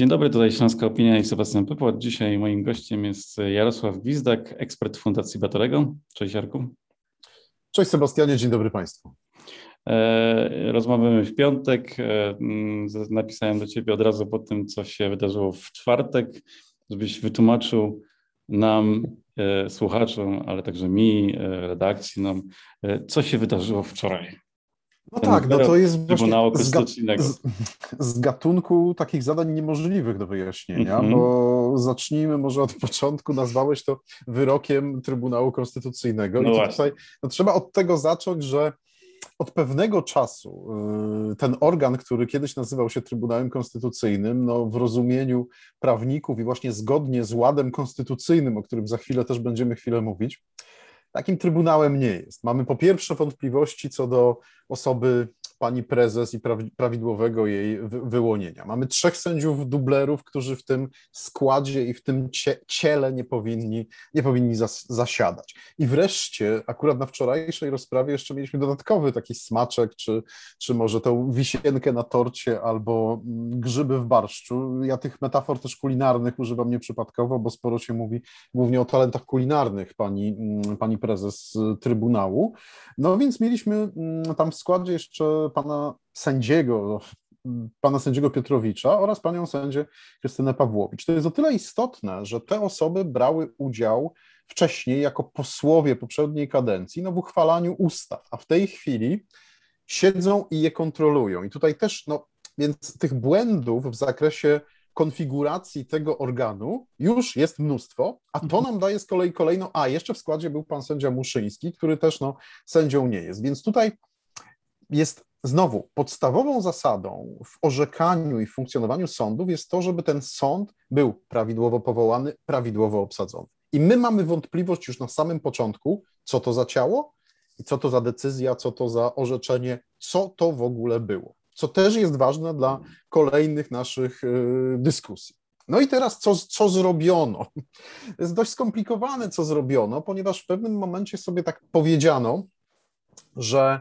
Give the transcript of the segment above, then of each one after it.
Dzień dobry, tutaj Śląska Opinia i Sebastian Pypłat. Dzisiaj moim gościem jest Jarosław Gwizdak, ekspert Fundacji Batorego. Cześć Jarku. Cześć Sebastianie, dzień dobry Państwu. E, rozmawiamy w piątek. E, napisałem do Ciebie od razu po tym, co się wydarzyło w czwartek, żebyś wytłumaczył nam, e, słuchaczom, ale także mi, redakcji, nam, co się wydarzyło wczoraj. No tak, no to jest właśnie z, ga z, z, gatunku takich zadań niemożliwych do wyjaśnienia, mm -hmm. bo zacznijmy może od początku, nazwałeś to wyrokiem Trybunału Konstytucyjnego. No i tutaj no, trzeba od tego zacząć, że od pewnego czasu y, ten organ, który kiedyś nazywał się Trybunałem Konstytucyjnym, no w rozumieniu prawników i właśnie zgodnie z ładem konstytucyjnym, o którym za chwilę też będziemy chwilę mówić, takim trybunałem nie jest. Mamy po pierwsze wątpliwości co do osoby pani prezes i prawidłowego jej wyłonienia. Mamy trzech sędziów dublerów, którzy w tym składzie i w tym ciele nie powinni, nie powinni zas zasiadać. I wreszcie, akurat na wczorajszej rozprawie jeszcze mieliśmy dodatkowy taki smaczek, czy, czy może tą wisienkę na torcie albo mm, grzyby w barszczu. Ja tych metafor też kulinarnych używam nieprzypadkowo, bo sporo się mówi głównie o talentach kulinarnych pani, mm, pani prezes Trybunału. No więc mieliśmy mm, tam w składzie jeszcze pana sędziego, pana sędziego Piotrowicza oraz panią sędzię Krystynę Pawłowicz. To jest o tyle istotne, że te osoby brały udział wcześniej jako posłowie poprzedniej kadencji no, w uchwalaniu ustaw, a w tej chwili siedzą i je kontrolują. I tutaj też, no, więc tych błędów w zakresie konfiguracji tego organu już jest mnóstwo, a to mhm. nam daje z kolei kolejną, a jeszcze w składzie był pan sędzia Muszyński, który też no, sędzią nie jest. Więc tutaj jest znowu podstawową zasadą w orzekaniu i funkcjonowaniu sądów jest to, żeby ten sąd był prawidłowo powołany, prawidłowo obsadzony. I my mamy wątpliwość już na samym początku, co to za ciało i co to za decyzja, co to za orzeczenie, co to w ogóle było. Co też jest ważne dla kolejnych naszych y, dyskusji. No i teraz co, co zrobiono? To jest dość skomplikowane, co zrobiono, ponieważ w pewnym momencie sobie tak powiedziano, że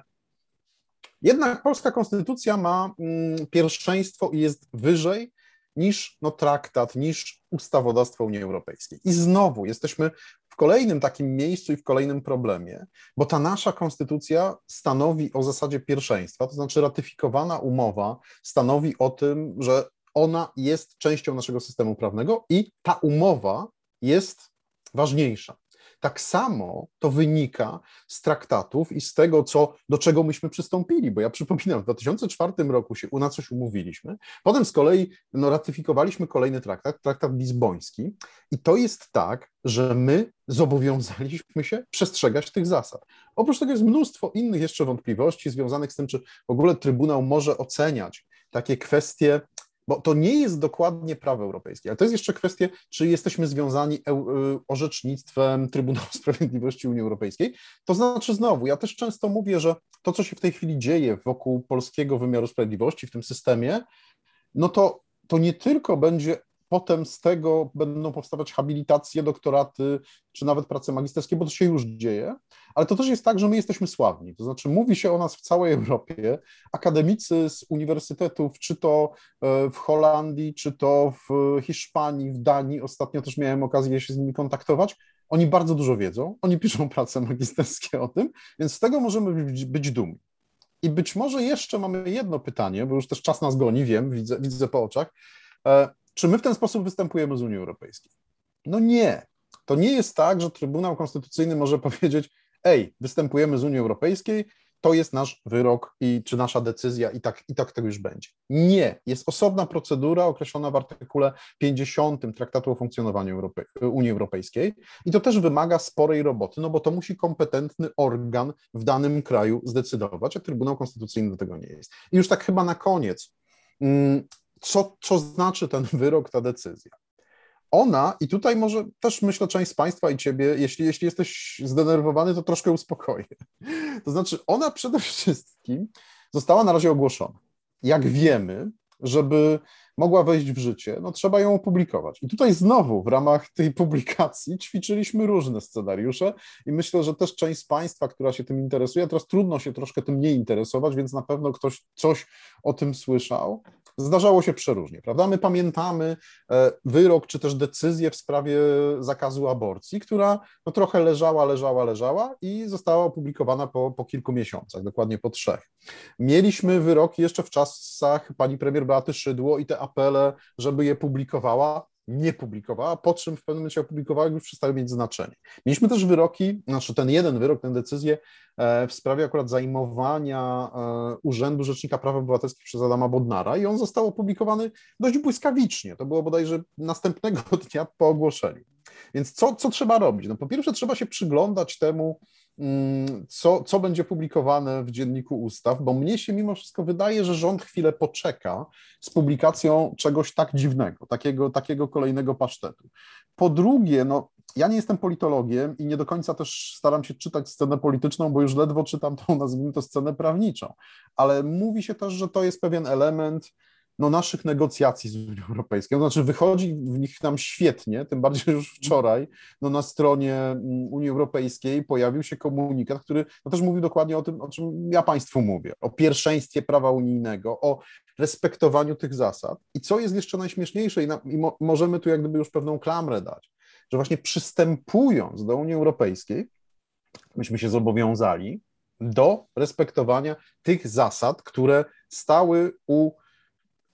jednak polska konstytucja ma mm, pierwszeństwo i jest wyżej niż no, traktat, niż ustawodawstwo Unii Europejskiej. I znowu jesteśmy w kolejnym takim miejscu i w kolejnym problemie, bo ta nasza konstytucja stanowi o zasadzie pierwszeństwa, to znaczy ratyfikowana umowa stanowi o tym, że ona jest częścią naszego systemu prawnego i ta umowa jest ważniejsza. Tak samo to wynika z traktatów i z tego, co, do czego myśmy przystąpili, bo ja przypominam, w 2004 roku się na coś umówiliśmy, potem z kolei no, ratyfikowaliśmy kolejny traktat, traktat lizboński i to jest tak, że my zobowiązaliśmy się przestrzegać tych zasad. Oprócz tego jest mnóstwo innych jeszcze wątpliwości związanych z tym, czy w ogóle Trybunał może oceniać takie kwestie bo to nie jest dokładnie prawo europejskie, ale to jest jeszcze kwestia, czy jesteśmy związani y, orzecznictwem Trybunału Sprawiedliwości Unii Europejskiej. To znaczy znowu, ja też często mówię, że to, co się w tej chwili dzieje wokół polskiego wymiaru sprawiedliwości w tym systemie, no to to nie tylko będzie Potem z tego będą powstawać habilitacje, doktoraty, czy nawet prace magisterskie, bo to się już dzieje. Ale to też jest tak, że my jesteśmy sławni. To znaczy, mówi się o nas w całej Europie. Akademicy z uniwersytetów, czy to e, w Holandii, czy to w Hiszpanii, w Danii, ostatnio też miałem okazję się z nimi kontaktować. Oni bardzo dużo wiedzą, oni piszą prace magisterskie o tym, więc z tego możemy być, być dumni. I być może jeszcze mamy jedno pytanie, bo już też czas nas goni, wiem, widzę, widzę po oczach. Czy my w ten sposób występujemy z Unii Europejskiej? No nie. To nie jest tak, że Trybunał Konstytucyjny może powiedzieć: Ej, występujemy z Unii Europejskiej, to jest nasz wyrok i czy nasza decyzja i tak, i tak tego już będzie. Nie. Jest osobna procedura określona w artykule 50 Traktatu o funkcjonowaniu Unii Europejskiej i to też wymaga sporej roboty, no bo to musi kompetentny organ w danym kraju zdecydować, a Trybunał Konstytucyjny do tego nie jest. I już tak chyba na koniec. Co, co znaczy ten wyrok, ta decyzja. Ona, i tutaj może też myślę część z Państwa i Ciebie, jeśli, jeśli jesteś zdenerwowany, to troszkę uspokoję. To znaczy, ona przede wszystkim została na razie ogłoszona. Jak wiemy, żeby mogła wejść w życie, no trzeba ją opublikować. I tutaj znowu w ramach tej publikacji ćwiczyliśmy różne scenariusze i myślę, że też część z Państwa, która się tym interesuje, teraz trudno się troszkę tym nie interesować, więc na pewno ktoś coś o tym słyszał. Zdarzało się przeróżnie, prawda? My pamiętamy e, wyrok czy też decyzję w sprawie zakazu aborcji, która no, trochę leżała, leżała, leżała i została opublikowana po, po kilku miesiącach, dokładnie po trzech. Mieliśmy wyroki jeszcze w czasach pani premier Beaty Szydło i te apele, żeby je publikowała nie publikowała, po czym w pewnym momencie opublikowała, już przestały mieć znaczenie. Mieliśmy też wyroki, znaczy ten jeden wyrok, tę decyzję e, w sprawie akurat zajmowania e, Urzędu Rzecznika Praw Obywatelskich przez Adama Bodnara i on został opublikowany dość błyskawicznie. To było bodajże następnego dnia po ogłoszeniu. Więc co, co trzeba robić? No po pierwsze trzeba się przyglądać temu, mm, co, co będzie publikowane w Dzienniku Ustaw, bo mnie się mimo wszystko wydaje, że rząd chwilę poczeka z publikacją czegoś tak dziwnego, takiego, takiego kolejnego pasztetu. Po drugie, no, ja nie jestem politologiem i nie do końca też staram się czytać scenę polityczną, bo już ledwo czytam tą, nazwijmy to, scenę prawniczą, ale mówi się też, że to jest pewien element no, naszych negocjacji z Unią Europejską. To znaczy wychodzi w nich nam świetnie, tym bardziej, że już wczoraj no, na stronie mm, Unii Europejskiej pojawił się komunikat, który no, też mówił dokładnie o tym, o czym ja Państwu mówię, o pierwszeństwie prawa unijnego, o respektowaniu tych zasad. I co jest jeszcze najśmieszniejsze, i, na, i mo, możemy tu jak gdyby już pewną klamrę dać, że właśnie przystępując do Unii Europejskiej, myśmy się zobowiązali do respektowania tych zasad, które stały u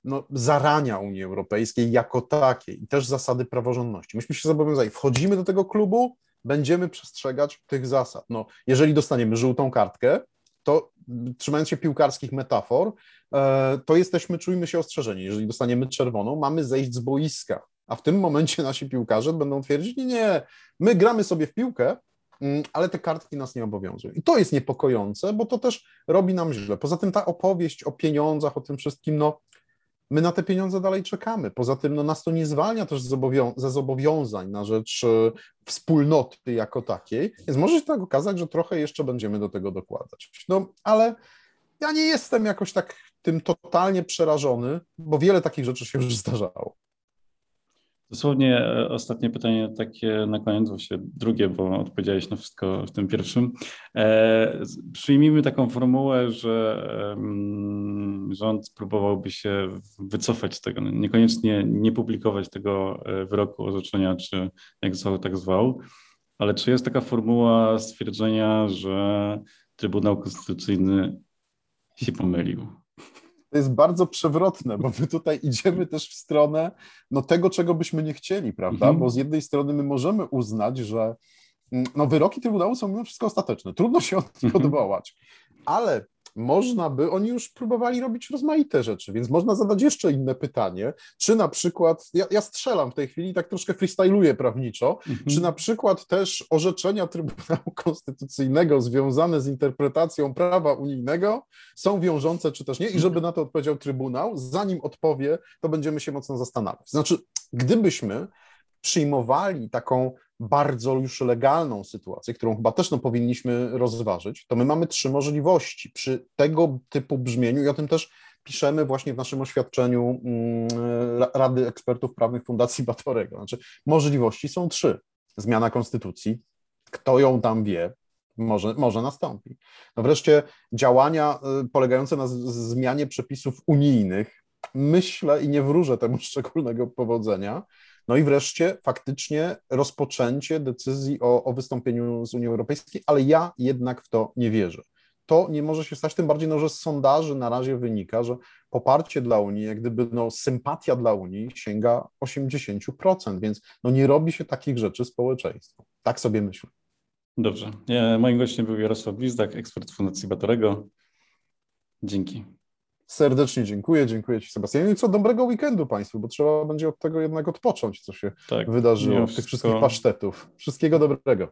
no, zarania Unii Europejskiej jako takiej i też zasady praworządności. Myśmy się zobowiązali, wchodzimy do tego klubu, będziemy przestrzegać tych zasad. No, jeżeli dostaniemy żółtą kartkę, to trzymając się piłkarskich metafor, e, to jesteśmy, czujmy się ostrzeżeni. Jeżeli dostaniemy czerwoną, mamy zejść z boiska. A w tym momencie nasi piłkarze będą twierdzić, nie, nie, my gramy sobie w piłkę, mm, ale te kartki nas nie obowiązują. I to jest niepokojące, bo to też robi nam źle. Poza tym ta opowieść o pieniądzach, o tym wszystkim, no my na te pieniądze dalej czekamy. Poza tym no, nas to nie zwalnia też ze zobowiązań na rzecz e, wspólnoty jako takiej, więc może się tak okazać, że trochę jeszcze będziemy do tego dokładać. No, ale ja nie jestem jakoś tak tym totalnie przerażony, bo wiele takich rzeczy się już zdarzało. Dosłownie e, ostatnie pytanie, takie na koniec, właśnie drugie, bo odpowiedziałeś na wszystko w tym pierwszym. E, przyjmijmy taką formułę, że e, rząd próbowałby się wycofać z tego, niekoniecznie nie publikować tego e, wyroku orzeczenia, czy jak zwał, tak zwał, ale czy jest taka formuła stwierdzenia, że Trybunał Konstytucyjny się pomylił? To jest bardzo przewrotne, bo my tutaj idziemy też w stronę no, tego, czego byśmy nie chcieli, prawda? Mhm. Bo z jednej strony my możemy uznać, że mm, no, wyroki Trybunału są mimo wszystko ostateczne. Trudno się od nich odwołać, ale można by, oni już próbowali robić rozmaite rzeczy, więc można zadać jeszcze inne pytanie, czy na przykład, ja, ja strzelam w tej chwili, tak troszkę freestyluję prawniczo, mhm. czy na przykład też orzeczenia Trybunału Konstytucyjnego związane z interpretacją prawa unijnego są wiążące, czy też nie, i żeby na to odpowiedział Trybunał, zanim odpowie, to będziemy się mocno zastanawiać. Znaczy, gdybyśmy przyjmowali taką bardzo już legalną sytuację, którą chyba też no, powinniśmy rozważyć, to my mamy trzy możliwości przy tego typu brzmieniu i o tym też piszemy właśnie w naszym oświadczeniu mm, Rady Ekspertów Prawnych Fundacji Batorego. Znaczy, możliwości są trzy. Zmiana konstytucji, kto ją tam wie, może, może nastąpi. No wreszcie działania y, polegające na zmianie przepisów unijnych, myślę i nie wróżę temu szczególnego powodzenia, no i wreszcie faktycznie rozpoczęcie decyzji o, o wystąpieniu z Unii Europejskiej, ale ja jednak w to nie wierzę. To nie może się stać, tym bardziej, no, że z sondaży na razie wynika, że poparcie dla Unii, jak gdyby no, sympatia dla Unii sięga 80%, więc no, nie robi się takich rzeczy społeczeństwu. Tak sobie myślę. Dobrze. Moim gościem był Jarosław Blizdak, ekspert Fundacji Batorego. Dzięki. Serdecznie dziękuję, dziękuję Ci Sebastianie. I co dobrego weekendu Państwu, bo trzeba będzie od tego jednak odpocząć, co się tak, wydarzyło, od tych wszystkich pasztetów. Wszystkiego dobrego.